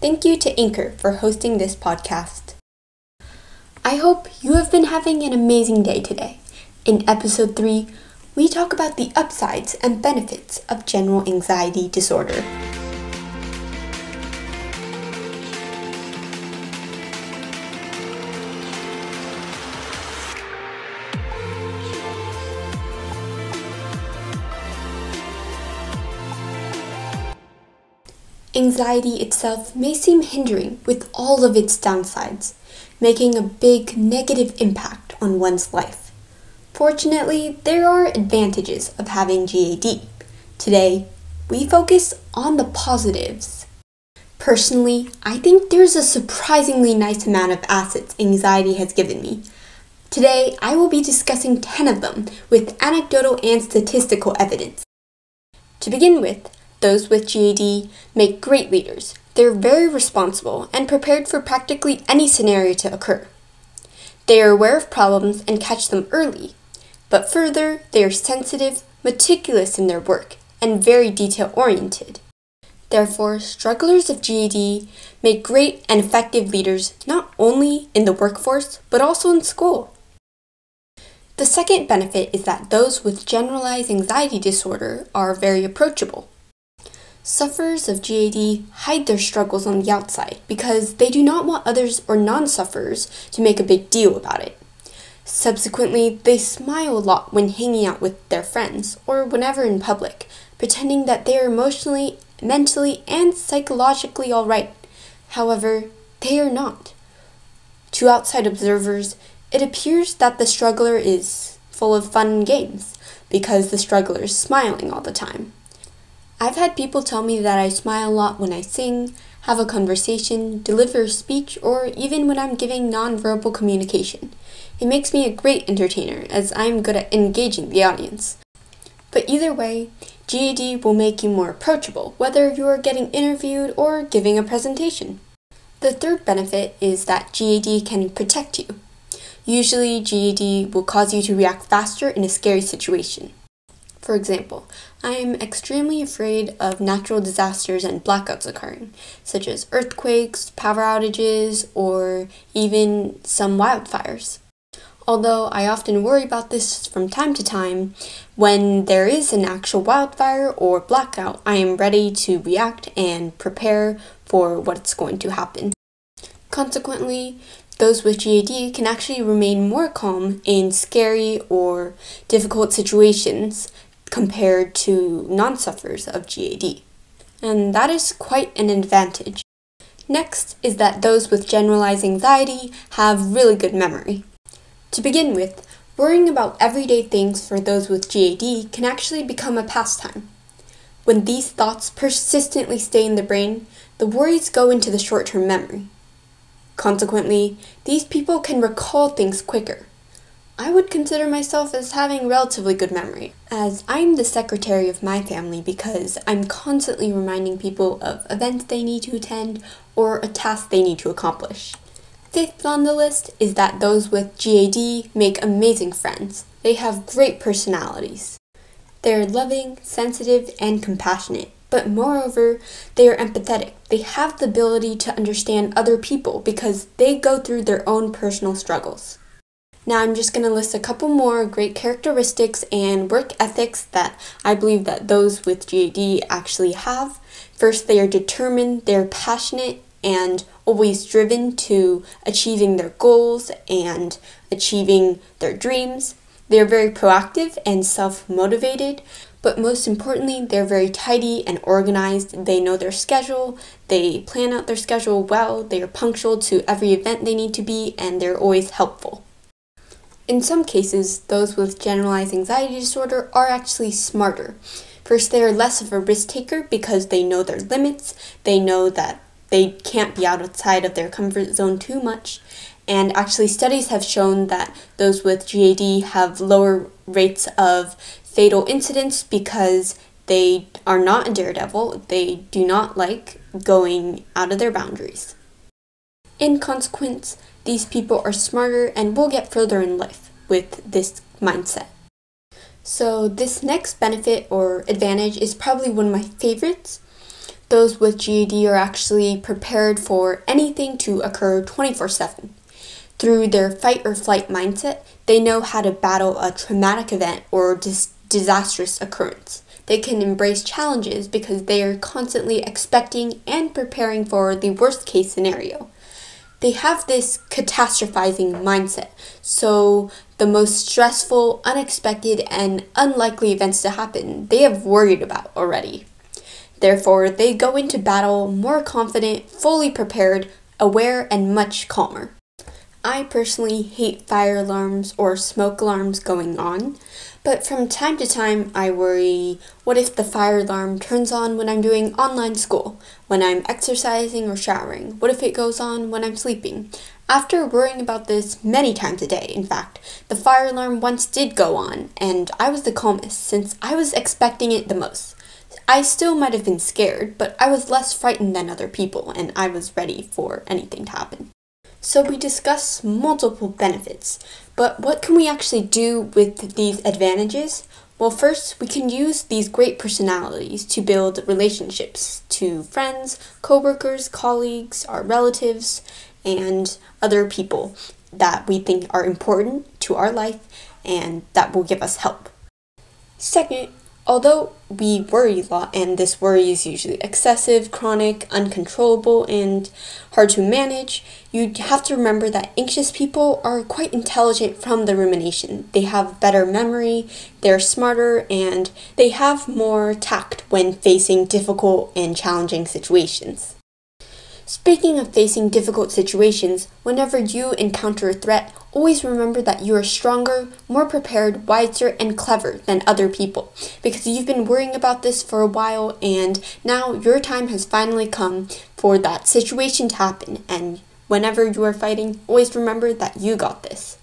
Thank you to Anchor for hosting this podcast. I hope you have been having an amazing day today. In episode 3, we talk about the upsides and benefits of general anxiety disorder. Anxiety itself may seem hindering with all of its downsides, making a big negative impact on one's life. Fortunately, there are advantages of having GAD. Today, we focus on the positives. Personally, I think there's a surprisingly nice amount of assets anxiety has given me. Today, I will be discussing 10 of them with anecdotal and statistical evidence. To begin with, those with GAD make great leaders. They're very responsible and prepared for practically any scenario to occur. They are aware of problems and catch them early. But further, they are sensitive, meticulous in their work, and very detail oriented. Therefore, strugglers of GAD make great and effective leaders not only in the workforce, but also in school. The second benefit is that those with generalized anxiety disorder are very approachable. Sufferers of GAD hide their struggles on the outside because they do not want others or non sufferers to make a big deal about it. Subsequently, they smile a lot when hanging out with their friends or whenever in public, pretending that they are emotionally, mentally, and psychologically alright. However, they are not. To outside observers, it appears that the struggler is full of fun and games because the struggler is smiling all the time. I've had people tell me that I smile a lot when I sing, have a conversation, deliver a speech, or even when I'm giving nonverbal communication. It makes me a great entertainer as I'm good at engaging the audience. But either way, GAD will make you more approachable, whether you are getting interviewed or giving a presentation. The third benefit is that GAD can protect you. Usually, GAD will cause you to react faster in a scary situation. For example, I am extremely afraid of natural disasters and blackouts occurring, such as earthquakes, power outages, or even some wildfires. Although I often worry about this from time to time, when there is an actual wildfire or blackout, I am ready to react and prepare for what's going to happen. Consequently, those with GAD can actually remain more calm in scary or difficult situations compared to non sufferers of GAD. And that is quite an advantage. Next is that those with generalized anxiety have really good memory. To begin with, worrying about everyday things for those with GAD can actually become a pastime. When these thoughts persistently stay in the brain, the worries go into the short term memory. Consequently, these people can recall things quicker. I would consider myself as having relatively good memory, as I'm the secretary of my family because I'm constantly reminding people of events they need to attend or a task they need to accomplish. Fifth on the list is that those with GAD make amazing friends. They have great personalities. They are loving, sensitive, and compassionate. But moreover, they are empathetic. They have the ability to understand other people because they go through their own personal struggles. Now I'm just going to list a couple more great characteristics and work ethics that I believe that those with GAD actually have. First, they are determined, they're passionate and always driven to achieving their goals and achieving their dreams. They're very proactive and self-motivated, but most importantly, they're very tidy and organized. They know their schedule, they plan out their schedule well, they are punctual to every event they need to be, and they're always helpful. In some cases, those with generalized anxiety disorder are actually smarter. First, they are less of a risk taker because they know their limits, they know that they can't be outside of their comfort zone too much. And actually, studies have shown that those with GAD have lower rates of fatal incidents because they are not a daredevil, they do not like going out of their boundaries. In consequence, these people are smarter and will get further in life with this mindset. So, this next benefit or advantage is probably one of my favorites. Those with GAD are actually prepared for anything to occur 24 7. Through their fight or flight mindset, they know how to battle a traumatic event or dis- disastrous occurrence. They can embrace challenges because they are constantly expecting and preparing for the worst case scenario. They have this catastrophizing mindset, so the most stressful, unexpected, and unlikely events to happen they have worried about already. Therefore, they go into battle more confident, fully prepared, aware, and much calmer. I personally hate fire alarms or smoke alarms going on, but from time to time I worry what if the fire alarm turns on when I'm doing online school, when I'm exercising or showering? What if it goes on when I'm sleeping? After worrying about this many times a day, in fact, the fire alarm once did go on, and I was the calmest since I was expecting it the most. I still might have been scared, but I was less frightened than other people, and I was ready for anything to happen. So we discuss multiple benefits, but what can we actually do with these advantages? Well, first, we can use these great personalities to build relationships to friends, coworkers, colleagues, our relatives, and other people that we think are important to our life and that will give us help. Second, Although we worry a lot, and this worry is usually excessive, chronic, uncontrollable, and hard to manage, you have to remember that anxious people are quite intelligent from the rumination. They have better memory, they're smarter, and they have more tact when facing difficult and challenging situations. Speaking of facing difficult situations, whenever you encounter a threat, always remember that you are stronger, more prepared, wiser, and clever than other people because you've been worrying about this for a while and now your time has finally come for that situation to happen. And whenever you are fighting, always remember that you got this.